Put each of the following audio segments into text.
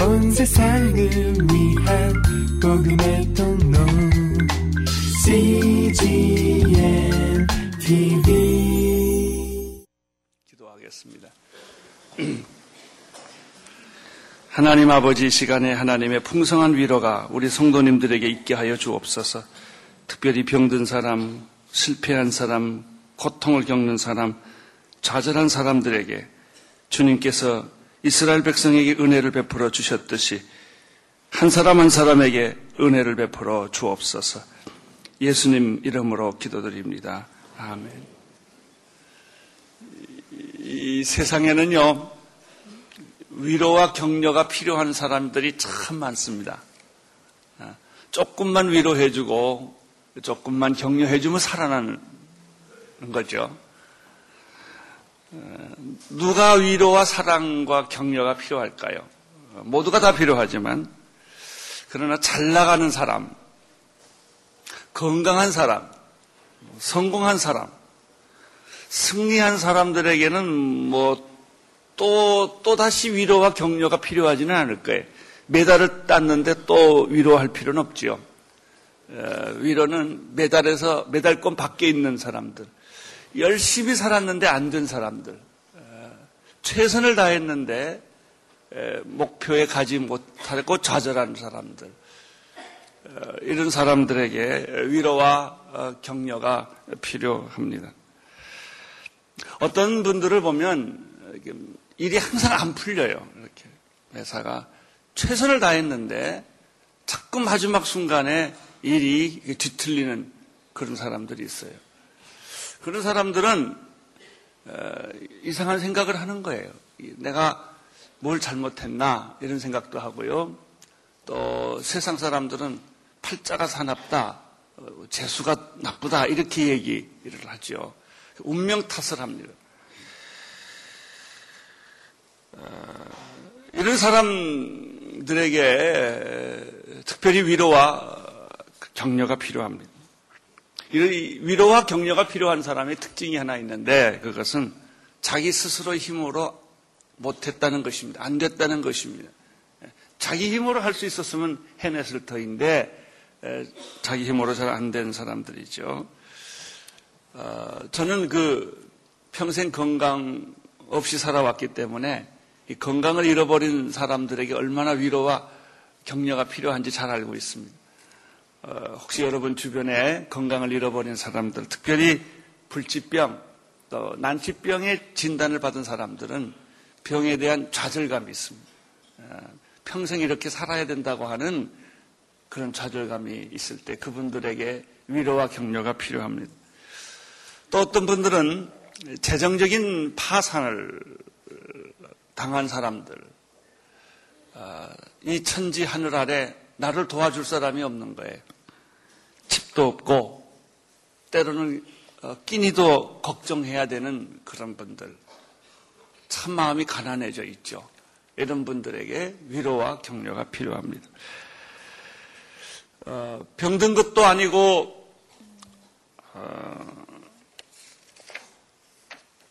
온 세상을 위한 복음의 통로 CGM TV 기도하겠습니다. 하나님 아버지 시간에 하나님의 풍성한 위로가 우리 성도님들에게 있게 하여 주옵소서. 특별히 병든 사람, 실패한 사람, 고통을 겪는 사람, 좌절한 사람들에게 주님께서 이스라엘 백성에게 은혜를 베풀어 주셨듯이 한 사람 한 사람에게 은혜를 베풀어 주옵소서. 예수님 이름으로 기도드립니다. 아멘. 이 세상에는요, 위로와 격려가 필요한 사람들이 참 많습니다. 조금만 위로해주고 조금만 격려해주면 살아나는 거죠. 누가 위로와 사랑과 격려가 필요할까요? 모두가 다 필요하지만, 그러나 잘 나가는 사람, 건강한 사람, 성공한 사람, 승리한 사람들에게는 뭐 또, 또 다시 위로와 격려가 필요하지는 않을 거예요. 메달을 땄는데 또 위로할 필요는 없죠. 위로는 메달에서 메달권 밖에 있는 사람들, 열심히 살았는데 안 된 사람들, 최선을 다했는데 목표에 가지 못하고 좌절한 사람들, 이런 사람들에게 위로와 어, 격려가 필요합니다. 어떤 분들을 보면 일이 항상 안 풀려요. 이렇게 회사가 최선을 다했는데 자꾸 마지막 순간에 일이 뒤틀리는 그런 사람들이 있어요. 그런 사람들은 어, 이상한 생각을 하는 거예요. 내가 뭘 잘못했나 이런 생각도 하고요. 또 세상 사람들은 팔자가 사납다, 어, 재수가 나쁘다 이렇게 얘기를 하죠. 운명 탓을 합니다. 어, 이런 사람들에게 특별히 위로와 격려가 필요합니다. 위로와 격려가 필요한 사람의 특징이 하나 있는데 그것은 자기 스스로의 힘으로 못했다는 것입니다. 안 됐다는 것입니다. 자기 힘으로 할 수 있었으면 해냈을 터인데 자기 힘으로 잘 안 된 사람들이죠. 어, 저는 그 평생 건강 없이 살아왔기 때문에 이 건강을 잃어버린 사람들에게 얼마나 위로와 격려가 필요한지 잘 알고 있습니다. 어, 혹시 여러분 주변에 건강을 잃어버린 사람들, 특별히 불치병, 또 난치병의 진단을 받은 사람들은 병에 대한 좌절감이 있습니다. 어, 평생 이렇게 살아야 된다고 하는 그런 좌절감이 있을 때 그분들에게 위로와 격려가 필요합니다. 또 어떤 분들은 재정적인 파산을 당한 사람들, 어, 이 천지 하늘 아래 나를 도와줄 사람이 없는 거예요. 집도 없고, 때로는 어, 끼니도 걱정해야 되는 그런 분들. 참 마음이 가난해져 있죠. 이런 분들에게 위로와 격려가 필요합니다. 어, 병든 것도 아니고, 어,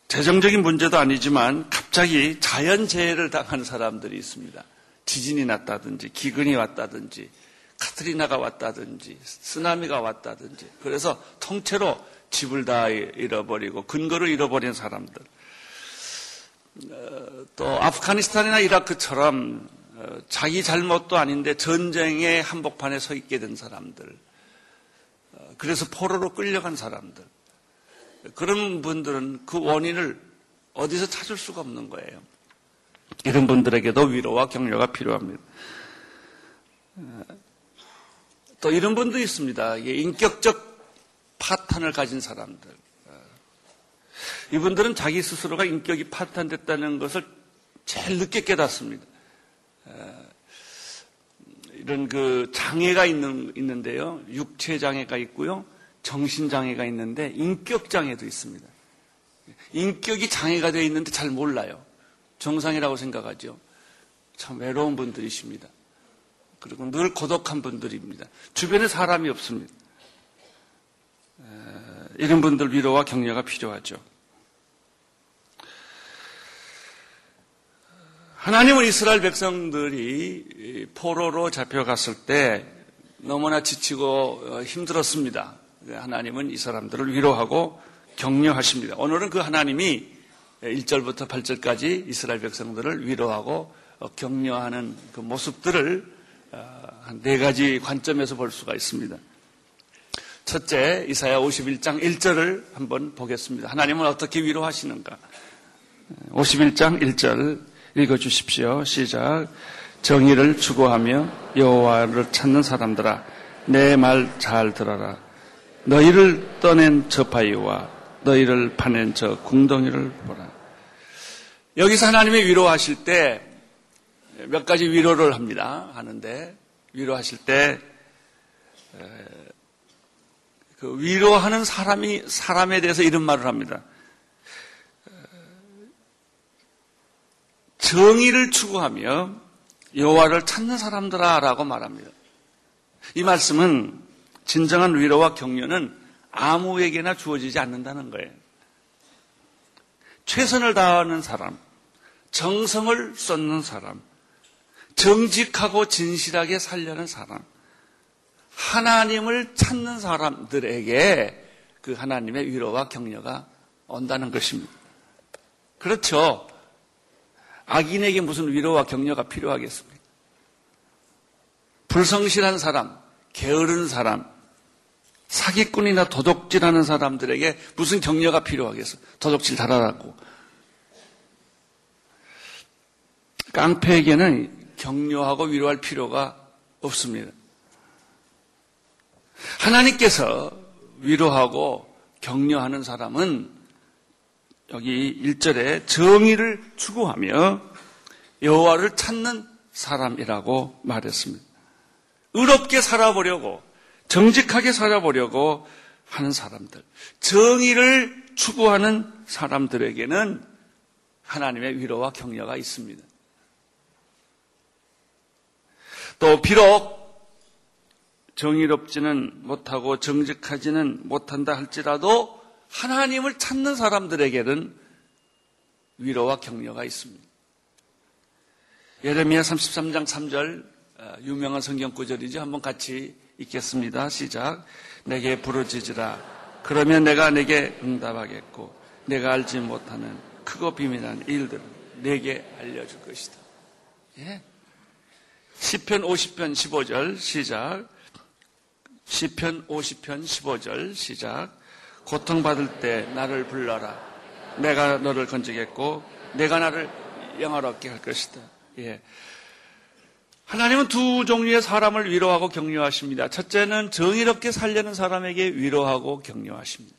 재정적인 문제도 아니지만 갑자기 자연재해를 당한 사람들이 있습니다. 지진이 났다든지 기근이 왔다든지 카트리나가 왔다든지 쓰나미가 왔다든지 그래서 통째로 집을 다 잃어버리고 근거를 잃어버린 사람들. 어, 또 아프가니스탄이나 이라크처럼 어, 자기 잘못도 아닌데 전쟁의 한복판에 서 있게 된 사람들. 어, 그래서 포로로 끌려간 사람들. 그런 분들은 그 원인을 어디서 찾을 수가 없는 거예요. 이런 분들에게도 위로와 격려가 필요합니다. 또 이런 분도 있습니다. 인격적 파탄을 가진 사람들. 이분들은 자기 스스로가 인격이 파탄됐다는 것을 제일 늦게 깨닫습니다. 이런 그 장애가 있는, 있는데요. 육체 장애가 있고요. 정신 장애가 있는데 인격 장애도 있습니다. 인격이 장애가 되어 있는데 잘 몰라요. 정상이라고 생각하죠. 참 외로운 분들이십니다. 그리고 늘 고독한 분들입니다. 주변에 사람이 없습니다. 이런 분들 위로와 격려가 필요하죠. 하나님은 이스라엘 백성들이 포로로 잡혀갔을 때 너무나 지치고 어, 힘들었습니다. 하나님은 이 사람들을 위로하고 격려하십니다. 오늘은 그 하나님이 1절부터 8절까지 이스라엘 백성들을 위로하고 어, 격려하는 그 모습들을 어, 한네 가지 관점에서 볼 수가 있습니다. 첫째, 이사야 51장 1절을 한번 보겠습니다. 하나님은 어떻게 위로하시는가? 51장 1절 읽어 주십시오. 시작. 정의를 추구하며 여호와를 찾는 사람들아 내 말 잘 들어라. 너희를 떠낸 저 바위와 너희를 파낸 저 궁덩이를 보라. 여기서 하나님이 위로하실 때 몇 가지 위로를 합니다. 하는데 위로하실 때 그 위로하는 사람이 사람에 대해서 이런 말을 합니다. 정의를 추구하며 여호와를 찾는 사람들아라고 말합니다. 이 말씀은 진정한 위로와 격려는 아무에게나 주어지지 않는다는 거예요. 최선을 다하는 사람, 정성을 쏟는 사람, 정직하고 진실하게 살려는 사람, 하나님을 찾는 사람들에게 그 하나님의 위로와 격려가 온다는 것입니다. 그렇죠. 악인에게 무슨 위로와 격려가 필요하겠습니까? 불성실한 사람, 게으른 사람, 사기꾼이나 도둑질하는 사람들에게 무슨 격려가 필요하겠어? 도둑질 잘하라고. 깡패에게는 격려하고 위로할 필요가 없습니다. 하나님께서 위로하고 격려하는 사람은 여기 1절에 정의를 추구하며 여호와를 찾는 사람이라고 말했습니다. 의롭게 살아보려고 정직하게 살아보려고 하는 사람들, 정의를 추구하는 사람들에게는 하나님의 위로와 격려가 있습니다. 또 비록 정의롭지는 못하고 정직하지는 못한다 할지라도 하나님을 찾는 사람들에게는 위로와 격려가 있습니다. 예레미야 33장 3절 어, 유명한 성경 구절이죠. 한번 같이 읽겠습니다. 시작. 내게 부르짖으라. 그러면 내가 내게 응답하겠고 내가 알지 못하는 크고 비밀한 일들을 내게 알려줄 것이다. 예. 10편 50편 15절 시작. 10편 50편 15절 시작. 고통받을 때 나를 불러라. 내가 너를 건지겠고 내가 나를 영화롭게 할 것이다. 예. 하나님은 두 종류의 사람을 위로하고 격려하십니다. 첫째는 정의롭게 살려는 사람에게 위로하고 격려하십니다.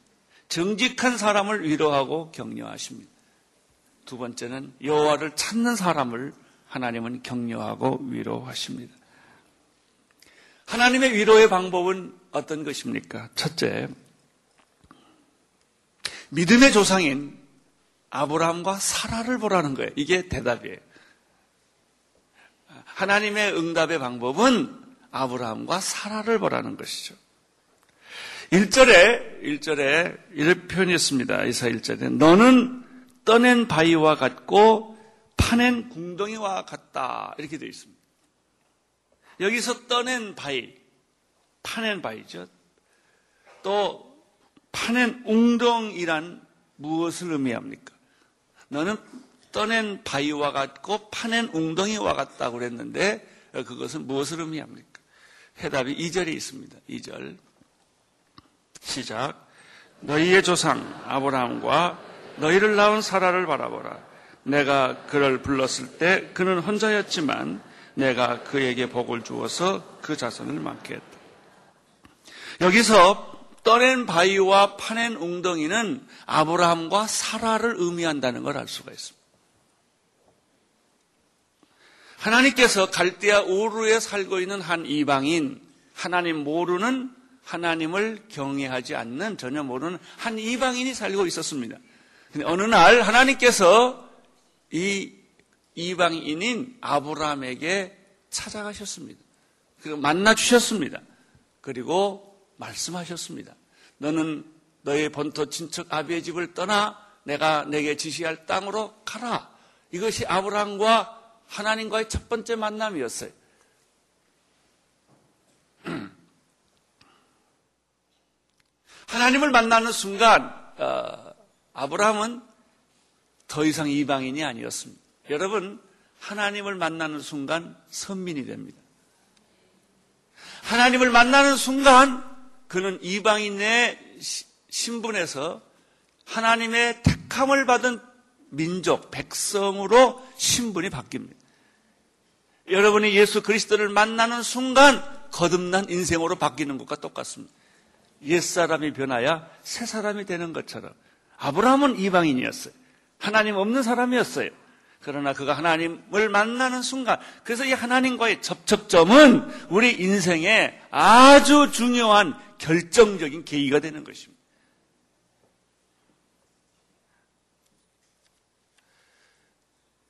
정직한 사람을 위로하고 격려하십니다. 두 번째는 여호와를 찾는 사람을 하나님은 격려하고 위로하십니다. 하나님의 위로의 방법은 어떤 것입니까? 첫째, 믿음의 조상인 아브라함과 사라를 보라는 거예요. 이게 대답이에요. 하나님의 응답의 방법은 아브라함과 사라를 보라는 것이죠. 1절에, 1절에 이런 표현이 있습니다. 이사 1절에. 너는 떠낸 바위와 같고 파낸 궁덩이와 같다. 이렇게 되어 있습니다. 여기서 떠낸 바위, 파낸 바위죠. 또 파낸 웅덩이란 무엇을 의미합니까? 너는 떠낸 바위와 같고 파낸 웅덩이와 같다고 그랬는데 그것은 무엇을 의미합니까? 해답이 2절에 있습니다. 2절. 시작. 너희의 조상 아브라함과 너희를 낳은 사라를 바라보라. 내가 그를 불렀을 때 그는 혼자였지만 내가 그에게 복을 주어서 그 자손을 많게 했다. 여기서 떠낸 바위와 파낸 웅덩이는 아브라함과 사라를 의미한다는 걸 알 수가 있습니다. 하나님께서 갈대아 우르에 살고 있는 한 이방인, 하나님 모르는 하나님을 경외하지 않는 전혀 모르는 한 이방인이 살고 있었습니다. 근데 어느 날 하나님께서 이 이방인인 아브라함에게 찾아가셨습니다. 그리고 만나 주셨습니다. 그리고 말씀하셨습니다. 너는 너의 본토 친척 아비의 집을 떠나 내가 내게 지시할 땅으로 가라. 이것이 아브라함과 하나님과의 첫 번째 만남이었어요. 하나님을 만나는 순간 어, 아브라함은 더 이상 이방인이 아니었습니다. 여러분 하나님을 만나는 순간 선민이 됩니다. 하나님을 만나는 순간 그는 이방인의 신분에서 하나님의 택함을 받은 민족, 백성으로 신분이 바뀝니다. 여러분이 예수 그리스도를 만나는 순간 거듭난 인생으로 바뀌는 것과 똑같습니다. 옛사람이 변하여 새 사람이 되는 것처럼 아브라함은 이방인이었어요. 하나님 없는 사람이었어요. 그러나 그가 하나님을 만나는 순간, 그래서 이 하나님과의 접촉점은 우리 인생에 아주 중요한 결정적인 계기가 되는 것입니다.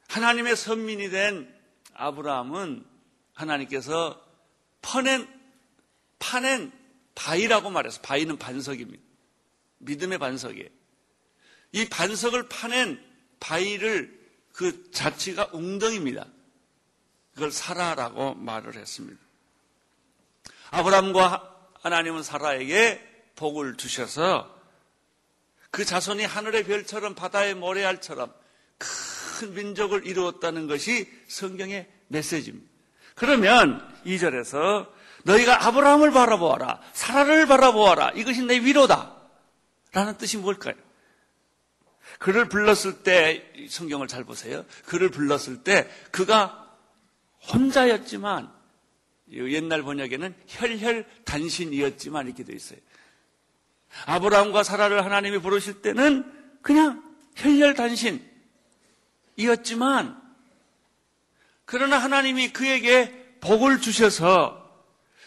하나님의 선민이 된 아브라함은 하나님께서 퍼낸, 파낸 바위라고 말해서 바위는 반석입니다. 믿음의 반석이에요. 이 반석을 파낸 바위를 그 자체가 웅덩입니다. 그걸 사라라고 말을 했습니다. 아브라함과 하나님은 사라에게 복을 주셔서 그 자손이 하늘의 별처럼 바다의 모래알처럼 큰 민족을 이루었다는 것이 성경의 메시지입니다. 그러면 2절에서 너희가 아브라함을 바라보아라. 사라를 바라보아라. 이것이 내 위로다. 라는 뜻이 뭘까요? 그를 불렀을 때, 성경을 잘 보세요. 그를 불렀을 때 그가 혼자였지만, 옛날 번역에는 혈혈 단신이었지만 이렇게 되어 있어요. 아브라함과 사라를 하나님이 부르실 때는 그냥 혈혈 단신 이었지만, 그러나 하나님이 그에게 복을 주셔서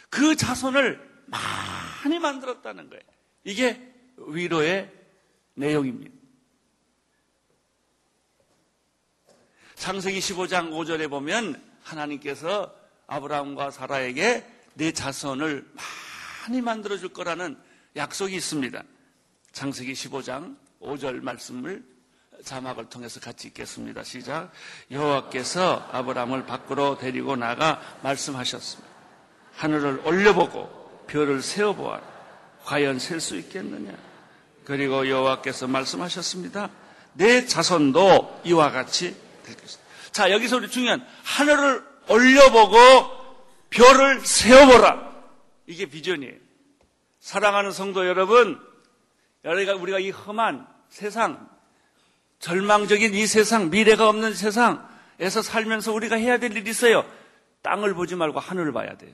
그 자손을 많이 만들었다는 거예요. 이게 위로의 내용입니다. 창세기 15장 5절에 보면 하나님께서 아브라함과 사라에게 내 자손을 많이 만들어 줄 거라는 약속이 있습니다. 창세기 15장 5절 말씀을 자막을 통해서 같이 읽겠습니다. 시작. 여호와께서 아브라함을 밖으로 데리고 나가 말씀하셨습니다. 하늘을 올려보고 별을 세어보아라. 과연 셀 수 있겠느냐? 그리고 여호와께서 말씀하셨습니다. 내 자손도 이와 같이 될 것이다. 자, 여기서 우리 중요한 하늘을 올려보고 별을 세어보라. 이게 비전이에요. 사랑하는 성도 여러분, 우리가 우리가 이 험한 세상, 절망적인 이 세상, 미래가 없는 세상에서 살면서 우리가 해야 될 일이 있어요. 땅을 보지 말고 하늘을 봐야 돼요.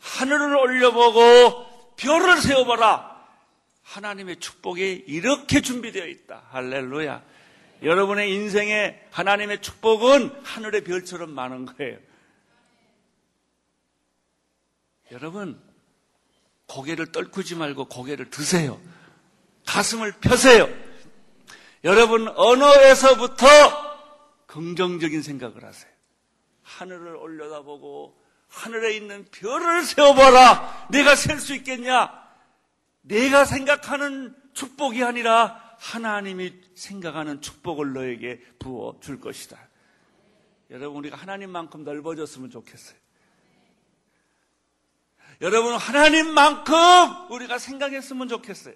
하늘을 올려보고 별을 세워보라. 하나님의 축복이 이렇게 준비되어 있다. 할렐루야. 여러분의 인생에 하나님의 축복은 하늘의 별처럼 많은 거예요. 여러분, 고개를 떨구지 말고 고개를 드세요. 가슴을 펴세요. 여러분, 언어에서부터 긍정적인 생각을 하세요. 하늘을 올려다보고 하늘에 있는 별을 세워봐라. 내가 셀 수 있겠냐? 내가 생각하는 축복이 아니라 하나님이 생각하는 축복을 너에게 부어 줄 것이다. 여러분, 우리가 하나님만큼 넓어졌으면 좋겠어요. 여러분, 하나님만큼 우리가 생각했으면 좋겠어요.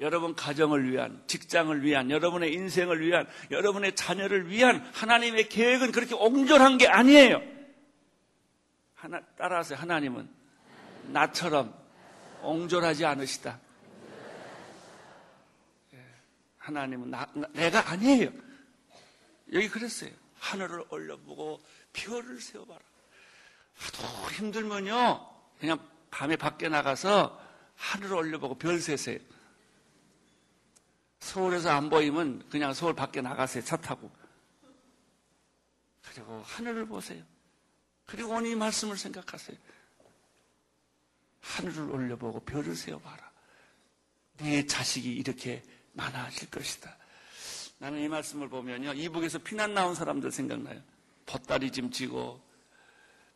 여러분 가정을 위한, 직장을 위한, 여러분의 인생을 위한, 여러분의 자녀를 위한 하나님의 계획은 그렇게 옹졸한 게 아니에요. 하나, 따라서 하나님은 나처럼 옹졸하지 않으시다. 예, 하나님은 나, 나, 내가 아니에요. 여기 그랬어요. 하늘을 올려보고 별을 세워봐라. 하도 힘들면요. 그냥 밤에 밖에 나가서 하늘을 올려보고 별 세세요. 서울에서 안 보이면 그냥 서울 밖에 나가세요. 차 타고. 그리고 하늘을 보세요. 그리고 오늘 이 말씀을 생각하세요. 하늘을 올려보고 별을 세어봐라. 내 자식이 이렇게 많아질 것이다. 나는 이 말씀을 보면요. 이북에서 피난 나온 사람들 생각나요. 보따리 짐 지고,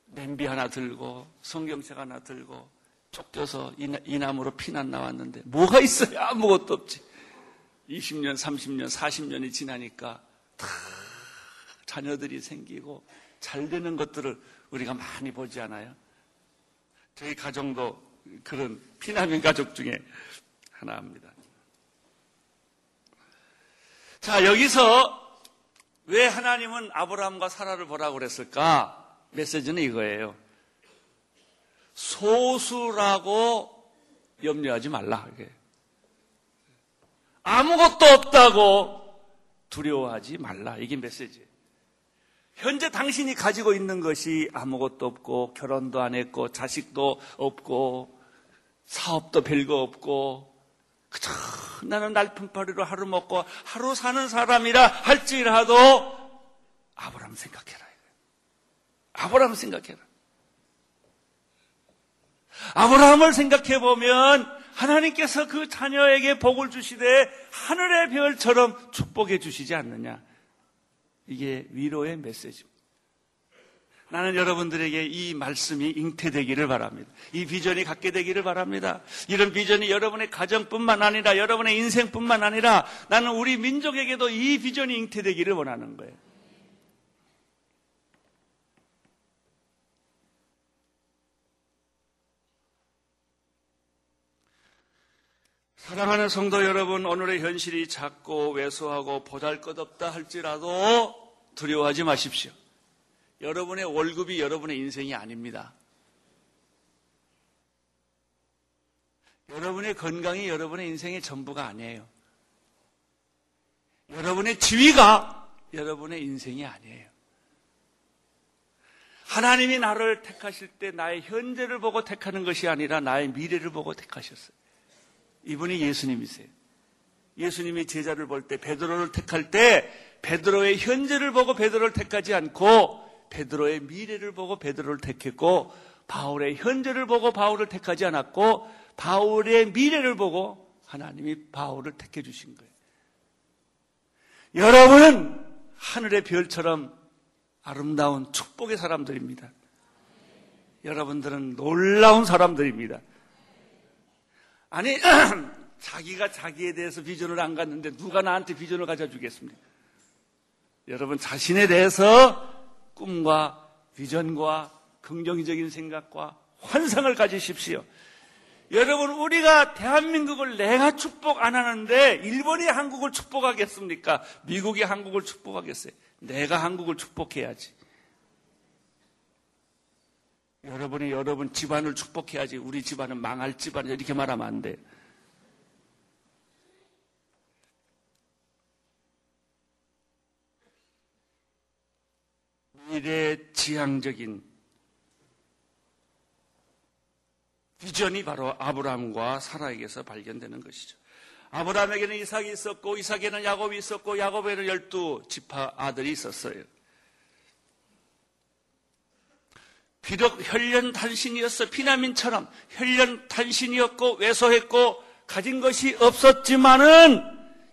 냄비 하나 들고, 성경책 하나 들고, 쫓겨서 이남으로 피난 나왔는데, 뭐가 있어요? 아무것도 없지. 20년, 30년, 40년이 지나니까 다 자녀들이 생기고 잘 되는 것들을 우리가 많이 보지 않아요? 저희 가정도 그런 피난민 가족 중에 하나입니다. 자, 여기서 왜 하나님은 아브라함과 사라를 보라고 그랬을까? 메시지는 이거예요. 소수라고 염려하지 말라. 이게. 아무것도 없다고 두려워하지 말라. 이게 메시지예요. 현재 당신이 가지고 있는 것이 아무것도 없고 결혼도 안 했고 자식도 없고 사업도 별거 없고 그저 나는 날품팔이로 하루 먹고 하루 사는 사람이라 할지라도 아브라함 생각해라. 아브라함 생각해라. 아브라함을 생각해 보면 하나님께서 그 자녀에게 복을 주시되 하늘의 별처럼 축복해 주시지 않느냐. 이게 위로의 메시지입니다. 나는 여러분들에게 이 말씀이 잉태되기를 바랍니다. 이 비전이 갖게 되기를 바랍니다. 이런 비전이 여러분의 가정뿐만 아니라 여러분의 인생뿐만 아니라 나는 우리 민족에게도 이 비전이 잉태되기를 원하는 거예요. 사랑하는 성도 여러분, 오늘의 현실이 작고 왜소하고 보잘 것 없다 할지라도 두려워하지 마십시오. 여러분의 월급이 여러분의 인생이 아닙니다. 여러분의 건강이 여러분의 인생의 전부가 아니에요. 여러분의 지위가 여러분의 인생이 아니에요. 하나님이 나를 택하실 때 나의 현재를 보고 택하는 것이 아니라 나의 미래를 보고 택하셨어요. 이분이 예수님이세요. 예수님이 제자를 볼 때 베드로를 택할 때 베드로의 현재를 보고 베드로를 택하지 않고 베드로의 미래를 보고 베드로를 택했고 바울의 현재를 보고 바울을 택하지 않았고 바울의 미래를 보고 하나님이 바울을 택해 주신 거예요. 여러분은 하늘의 별처럼 아름다운 축복의 사람들입니다. 여러분들은 놀라운 사람들입니다. 아니, 자기가 자기에 대해서 비전을 안 갖는데 누가 나한테 비전을 가져주겠습니까? 여러분 자신에 대해서 꿈과 비전과 긍정적인 생각과 환상을 가지십시오. 여러분, 우리가 대한민국을 내가 축복 안 하는데 일본이 한국을 축복하겠습니까? 미국이 한국을 축복하겠어요? 내가 한국을 축복해야지. 여러분이 여러분 집안을 축복해야지 우리 집안은 망할 집안이야 이렇게 말하면 안 돼. 미래 지향적인 비전이 바로 아브라함과 사라에게서 발견되는 것이죠. 아브라함에게는 이삭이 있었고 이삭에는 야곱이 있었고 야곱에는 열두 지파 아들이 있었어요. 비록 혈련 단신이었어 피난민처럼 혈련 단신이었고 왜소했고 가진 것이 없었지만은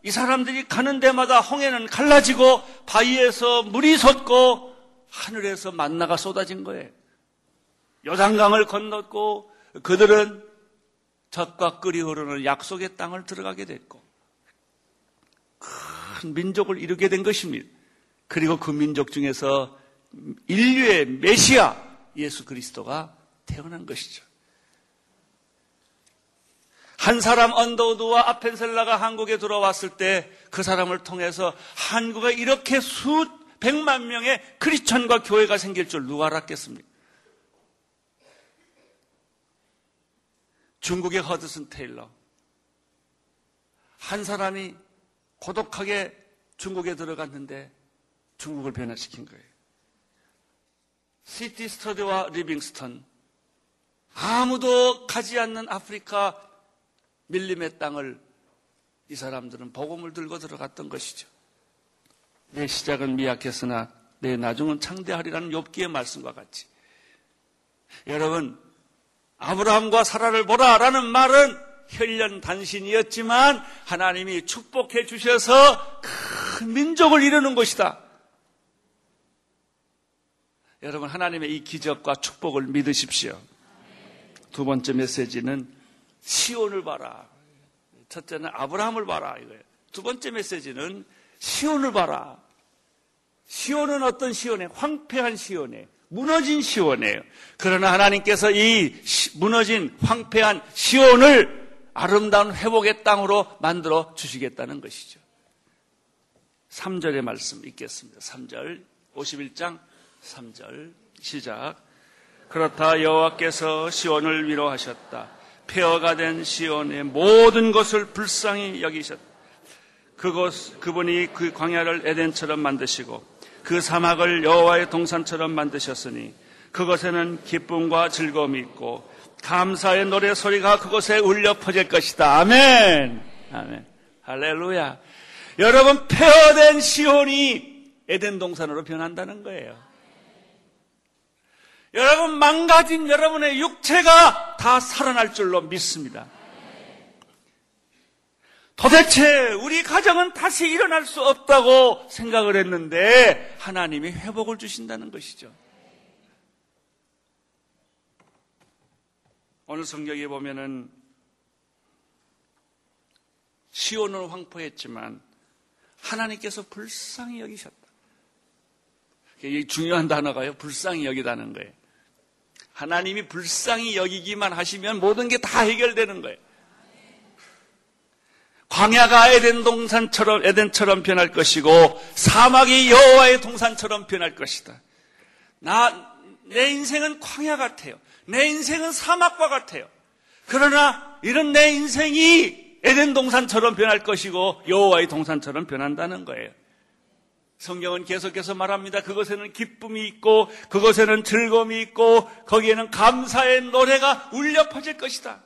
이 사람들이 가는 데마다 홍해는 갈라지고 바위에서 물이 솟고 하늘에서 만나가 쏟아진 거예요. 요단강을 건넜고 그들은 젖과 끓이 흐르는 약속의 땅을 들어가게 됐고 큰 민족을 이루게 된 것입니다. 그리고 그 민족 중에서 인류의 메시아 예수 그리스도가 태어난 것이죠. 한 사람 언더우드와 아펜셀라가 한국에 들어왔을 때 그 사람을 통해서 한국에 이렇게 수 백만 명의 크리스천과 교회가 생길 줄 누가 알았겠습니까? 중국의 허드슨 테일러. 한 사람이 고독하게 중국에 들어갔는데 중국을 변화시킨 거예요. C.T. 스터드와 리빙스턴. 아무도 가지 않는 아프리카 밀림의 땅을 이 사람들은 복음을 들고 들어갔던 것이죠. 내 시작은 미약했으나 내 나중은 창대하리라는 욥기의 말씀과 같이. 여러분, 아브라함과 사라를 보라라는 말은 혈련 단신이었지만 하나님이 축복해 주셔서 큰 민족을 이루는 것이다. 여러분 하나님의 이 기적과 축복을 믿으십시오. 두 번째 메시지는 시온을 봐라. 첫째는 아브라함을 봐라 이거예요. 두 번째 메시지는 시온을 봐라. 시온은 어떤 시온에 황폐한 시온에 무너진 시온이에요. 그러나 하나님께서 이 무너진 황폐한 시온을 아름다운 회복의 땅으로 만들어 주시겠다는 것이죠. 3절의 말씀 읽겠습니다. 3절 51장 3절 시작 그렇다 여호와께서 시온을 위로하셨다. 폐허가 된 시온의 모든 것을 불쌍히 여기셨다. 그곳 그분이 그 광야를 에덴처럼 만드시고 그 사막을 여호와의 동산처럼 만드셨으니 그것에는 기쁨과 즐거움이 있고 감사의 노래 소리가 그곳에 울려 퍼질 것이다. 아멘. 아멘. 할렐루야. 여러분 폐허된 시온이 에덴 동산으로 변한다는 거예요. 여러분 망가진 여러분의 육체가 다 살아날 줄로 믿습니다. 도대체 우리 가정은 다시 일어날 수 없다고 생각을 했는데 하나님이 회복을 주신다는 것이죠. 오늘 성경에 보면은 시온은 황폐했지만 하나님께서 불쌍히 여기셨다. 이게 중요한 단어가요. 불쌍히 여기다는 거예요. 하나님이 불쌍히 여기기만 하시면 모든 게 다 해결되는 거예요. 광야가 에덴 동산처럼 에덴처럼 변할 것이고 사막이 여호와의 동산처럼 변할 것이다. 나 내 인생은 광야 같아요. 내 인생은 사막과 같아요. 그러나 이런 내 인생이 에덴 동산처럼 변할 것이고 여호와의 동산처럼 변한다는 거예요. 성경은 계속해서 말합니다. 그것에는 기쁨이 있고 그것에는 즐거움이 있고 거기에는 감사의 노래가 울려 퍼질 것이다.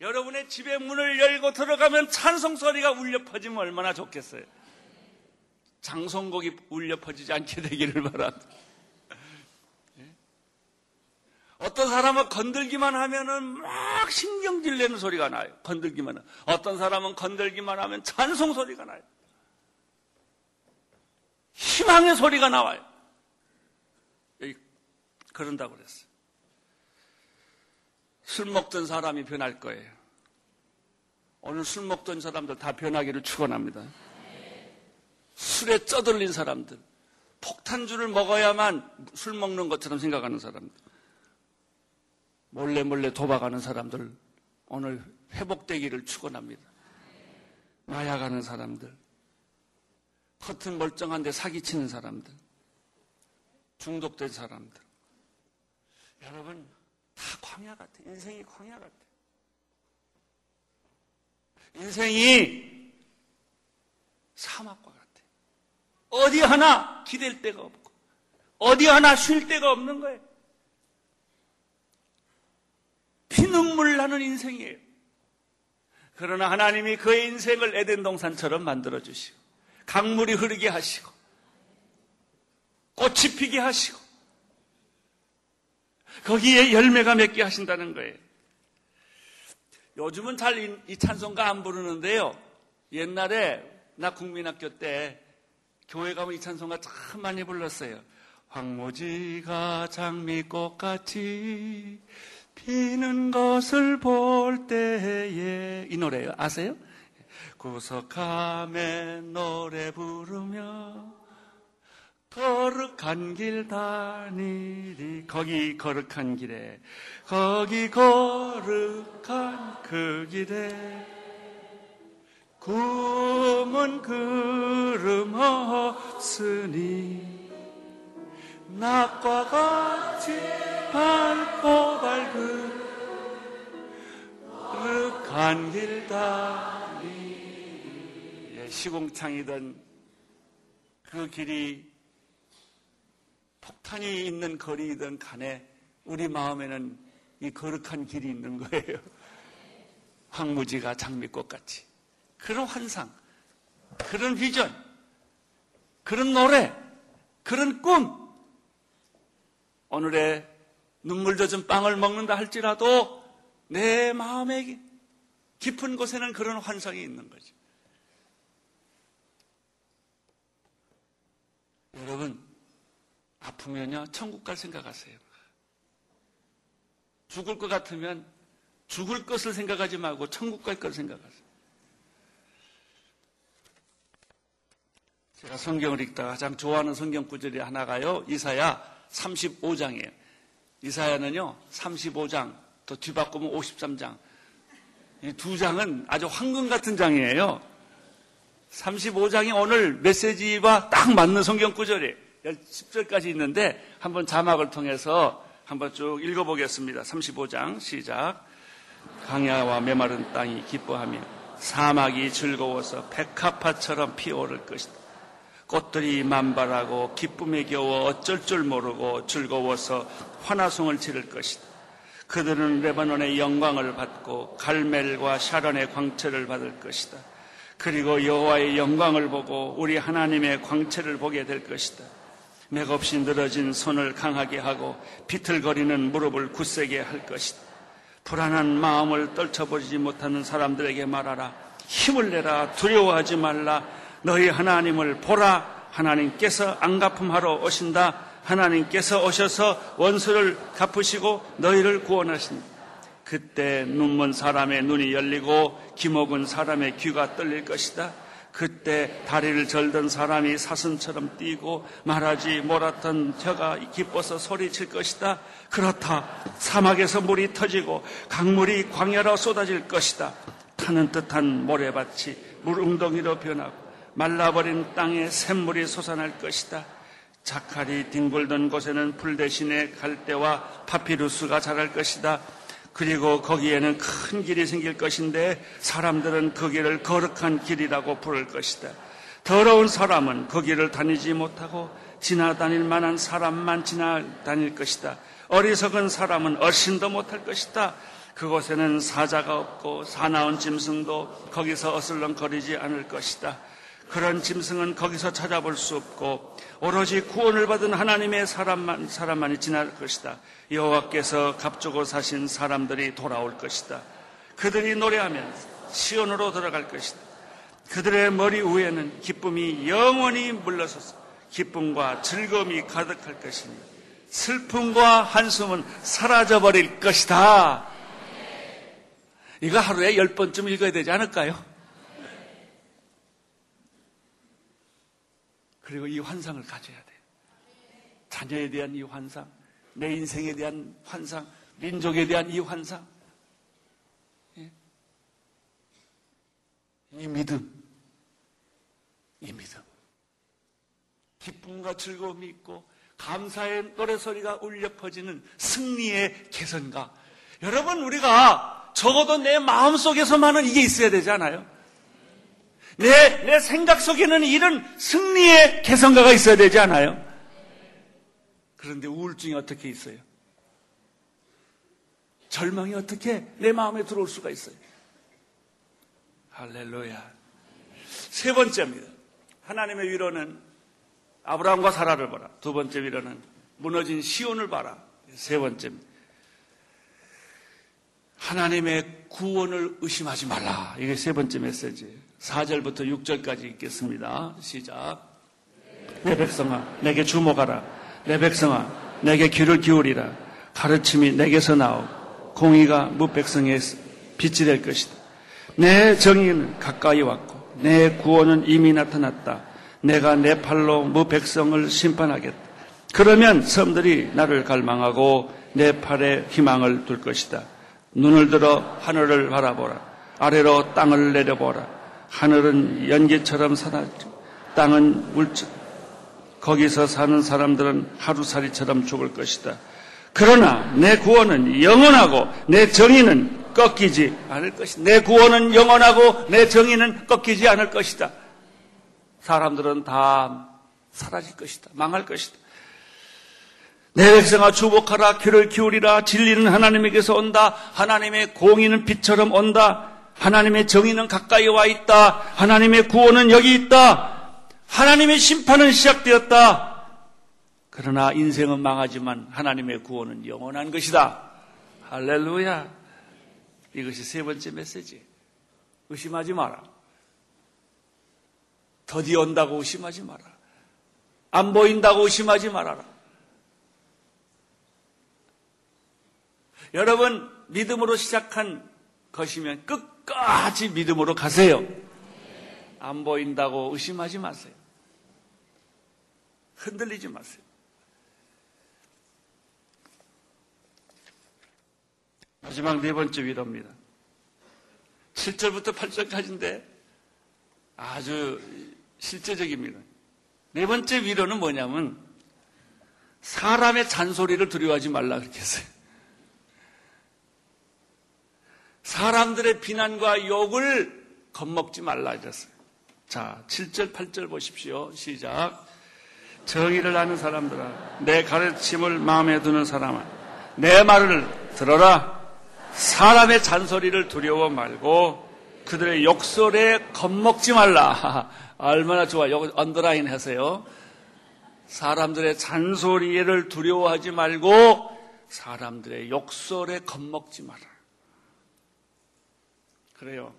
여러분의 집의 문을 열고 들어가면 찬송 소리가 울려 퍼지면 얼마나 좋겠어요. 장송곡이 울려 퍼지지 않게 되기를 바랍니다. 예? 어떤 사람은 건들기만 하면은 막 신경질 내는 소리가 나요. 건들기만 하면. 어떤 사람은 건들기만 하면 찬송 소리가 나요. 희망의 소리가 나와요. 여기 그런다고 그랬어요. 술 먹던 사람이 변할 거예요. 오늘 술 먹던 사람들 다 변하기를 축원합니다. 술에 쩌들린 사람들, 폭탄주를 먹어야만 술 먹는 것처럼 생각하는 사람들, 몰래 몰래 도박하는 사람들 오늘 회복되기를 축원합니다. 마약하는 사람들, 겉은 멀쩡한데 사기치는 사람들, 중독된 사람들. 여러분, 다 광야 같아. 인생이 광야 같아. 인생이 사막과 같아. 어디 하나 기댈 데가 없고, 어디 하나 쉴 데가 없는 거예요. 피눈물 나는 인생이에요. 그러나 하나님이 그의 인생을 에덴 동산처럼 만들어 주시고, 강물이 흐르게 하시고, 꽃이 피게 하시고, 거기에 열매가 맺게 하신다는 거예요. 요즘은 잘 이 찬송가 안 부르는데요. 옛날에 나 국민학교 때 교회 가면 이 찬송가 참 많이 불렀어요. 황무지가 장미꽃같이 피는 것을 볼 때에 이 노래요. 아세요? 구석함에 노래 부르며 거룩한 길 다니리 거기 거룩한 길에 거기 거룩한 그 길에 구은 구름 없으니 낮과 같이 밝고 밝은 거룩한 길 다니 예, 시공창이던 그 길이 폭탄이 있는 거리이든 간에 우리 마음에는 이 거룩한 길이 있는 거예요. 황무지가 장미꽃 같이. 그런 환상, 그런 비전, 그런 노래, 그런 꿈. 오늘의 눈물 젖은 빵을 먹는다 할지라도 내 마음의 깊은 곳에는 그런 환상이 있는 거죠. 여러분, 아프면요, 천국 갈 생각하세요. 죽을 것 같으면 죽을 것을 생각하지 말고 천국 갈걸 생각하세요. 제가 성경을 읽다가 가장 좋아하는 성경 구절이 하나가요. 이사야 35장이에요. 이사야는요, 35장, 또 뒤바꾸면 53장. 이 두 장은 아주 황금 같은 장이에요. 35장이 오늘 메시지와 딱 맞는 성경 구절이에요. 10절까지 있는데 한번 자막을 통해서 한번 쭉 읽어보겠습니다. 35장 시작. 강야와 메마른 땅이 기뻐하며 사막이 즐거워서 백합화처럼 피어오를 것이다. 꽃들이 만발하고 기쁨에 겨워 어쩔 줄 모르고 즐거워서 환화송을 지를 것이다. 그들은 레바논의 영광을 받고 갈멜과 샤론의 광채를 받을 것이다. 그리고 여호와의 영광을 보고 우리 하나님의 광채를 보게 될 것이다. 맥없이 늘어진 손을 강하게 하고 비틀거리는 무릎을 굳세게 할 것이다. 불안한 마음을 떨쳐버리지 못하는 사람들에게 말하라. 힘을 내라. 두려워하지 말라. 너희 하나님을 보라. 하나님께서 안갚음하러 오신다. 하나님께서 오셔서 원수를 갚으시고 너희를 구원하신다. 그때 눈먼 사람의 눈이 열리고 기먹은 사람의 귀가 떨릴 것이다. 그때 다리를 절던 사람이 사슴처럼 뛰고 말하지 못했던 혀가 기뻐서 소리칠 것이다. 그렇다. 사막에서 물이 터지고 강물이 광야로 쏟아질 것이다. 타는 듯한 모래밭이 물웅덩이로 변하고 말라버린 땅에 샘물이 솟아날 것이다. 자칼이 뒹굴던 곳에는 풀 대신에 갈대와 파피루스가 자랄 것이다. 그리고 거기에는 큰 길이 생길 것인데 사람들은 그 길을 거룩한 길이라고 부를 것이다. 더러운 사람은 그 길을 다니지 못하고 지나다닐 만한 사람만 지나다닐 것이다. 어리석은 사람은 얼씬도 못할 것이다. 그곳에는 사자가 없고 사나운 짐승도 거기서 어슬렁거리지 않을 것이다. 그런 짐승은 거기서 찾아볼 수 없고 오로지 구원을 받은 하나님의 사람만 사람만이 지날 것이다. 여호와께서 값주고 사신 사람들이 돌아올 것이다. 그들이 노래하면 시온으로 들어갈 것이다. 그들의 머리 위에는 기쁨이 영원히 물러서서 기쁨과 즐거움이 가득할 것이니 슬픔과 한숨은 사라져 버릴 것이다. 이거 하루에 열 번쯤 읽어야 되지 않을까요? 그리고 이 환상을 가져야 돼요. 자녀에 대한 이 환상, 내 인생에 대한 환상, 민족에 대한 이 환상, 예. 이 믿음, 이 믿음. 기쁨과 즐거움이 있고 감사의 노래소리가 울려 퍼지는 승리의 개선가. 여러분, 우리가 적어도 내 마음속에서만은 이게 있어야 되잖아요. 내, 내 생각 속에는 이런 승리의 개성가가 있어야 되지 않아요? 그런데 우울증이 어떻게 있어요? 절망이 어떻게 내 마음에 들어올 수가 있어요? 할렐루야. 세 번째입니다. 하나님의 위로는 아브라함과 사라를 봐라. 두 번째 위로는 무너진 시온을 봐라. 세 번째입니다. 하나님의 구원을 의심하지 말라. 이게 세 번째 메시지예요. 4절부터 6절까지 읽겠습니다. 시작. 내 백성아, 내게 주목하라. 내 백성아, 내게 귀를 기울이라. 가르침이 내게서 나오고 공의가 무백성의 빛이 될 것이다. 내 정의는 가까이 왔고 내 구원은 이미 나타났다. 내가 내 팔로 무백성을 심판하겠다. 그러면 섬들이 나를 갈망하고 내 팔에 희망을 둘 것이다. 눈을 들어 하늘을 바라보라. 아래로 땅을 내려보라. 하늘은 연기처럼 사라지고 땅은 물처 거기서 사는 사람들은 하루살이처럼 죽을 것이다. 그러나 내 구원은 영원하고 내 정의는 꺾이지 않을 것이다. 내 구원은 영원하고 내 정의는 꺾이지 않을 것이다. 사람들은 다 사라질 것이다. 망할 것이다. 내 백성아 주복하라 귀를 기울이라 진리는 하나님에게서 온다. 하나님의 공의는 빛처럼 온다. 하나님의 정의는 가까이 와 있다. 하나님의 구원은 여기 있다. 하나님의 심판은 시작되었다. 그러나 인생은 망하지만 하나님의 구원은 영원한 것이다. 할렐루야. 이것이 세 번째 메시지. 의심하지 마라. 더디 온다고 의심하지 마라. 안 보인다고 의심하지 말아라. 여러분, 믿음으로 시작한 것이면 끝 까지 믿음으로 가세요. 안 보인다고 의심하지 마세요. 흔들리지 마세요. 마지막 네 번째 위로입니다. 7절부터 8절까지인데 아주 실제적입니다. 네 번째 위로는 뭐냐면 사람의 잔소리를 두려워하지 말라 그렇게 했어요. 사람들의 비난과 욕을 겁먹지 말라 이랬어요. 자, 7절, 8절 보십시오. 시작. 정의를 아는 사람들아, 내 가르침을 마음에 두는 사람아, 내 말을 들어라. 사람의 잔소리를 두려워 말고 그들의 욕설에 겁먹지 말라. 얼마나 좋아. 요 언더라인 하세요. 사람들의 잔소리를 두려워하지 말고 사람들의 욕설에 겁먹지 마라. 그래요.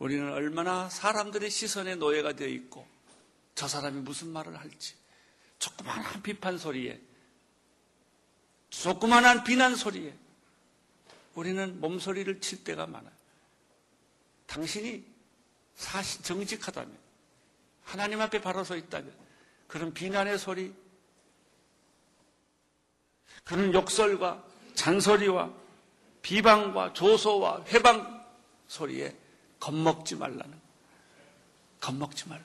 우리는 얼마나 사람들의 시선에 노예가 되어 있고 저 사람이 무슨 말을 할지 조그만한 비판 소리에 조그만한 비난 소리에 우리는 몸소리를 칠 때가 많아요. 당신이 사실 정직하다면 하나님 앞에 바로 서 있다면 그런 비난의 소리 그런 욕설과 잔소리와 비방과 조소와 회방 소리에 겁먹지 말라는 겁먹지 말라.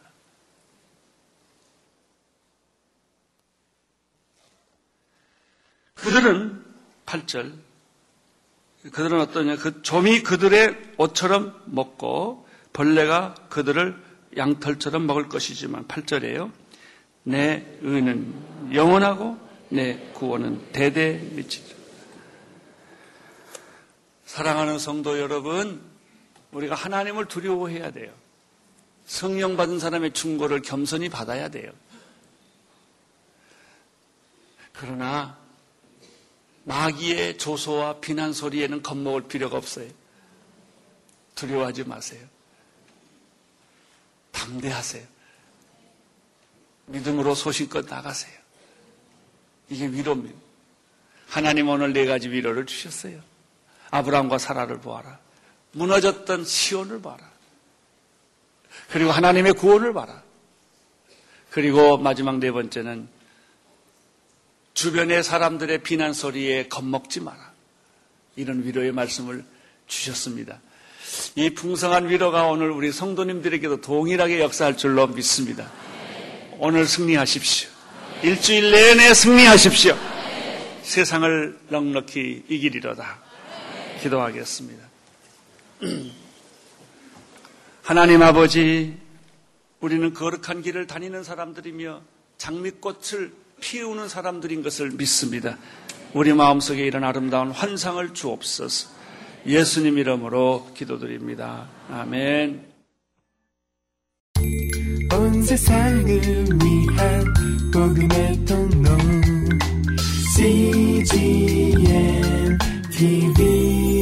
그들은 8절 그들은 어떠냐 그 좀이 그들의 옷처럼 먹고 벌레가 그들을 양털처럼 먹을 것이지만 8절에요. 내 의는 영원하고 내 구원은 대대 미치리라. 사랑하는 성도 여러분, 우리가 하나님을 두려워해야 돼요. 성령 받은 사람의 충고를 겸손히 받아야 돼요. 그러나 마귀의 조소와 비난 소리에는 겁먹을 필요가 없어요. 두려워하지 마세요. 담대하세요. 믿음으로 소신껏 나가세요. 이게 위로입니다. 하나님 오늘 네 가지 위로를 주셨어요. 아브라함과 사라를 보아라. 무너졌던 시온을 봐라. 그리고 하나님의 구원을 봐라. 그리고 마지막 네 번째는 주변의 사람들의 비난 소리에 겁먹지 마라. 이런 위로의 말씀을 주셨습니다. 이 풍성한 위로가 오늘 우리 성도님들에게도 동일하게 역사할 줄로 믿습니다. 오늘 승리하십시오. 일주일 내내 승리하십시오. 세상을 넉넉히 이기리로다. 기도하겠습니다. 하나님 아버지, 우리는 거룩한 길을 다니는 사람들이며 장미꽃을 피우는 사람들인 것을 믿습니다. 우리 마음속에 이런 아름다운 환상을 주옵소서. 예수님 이름으로 기도드립니다. 아멘. 온 세상을 위한 복음의 통로 CGM TV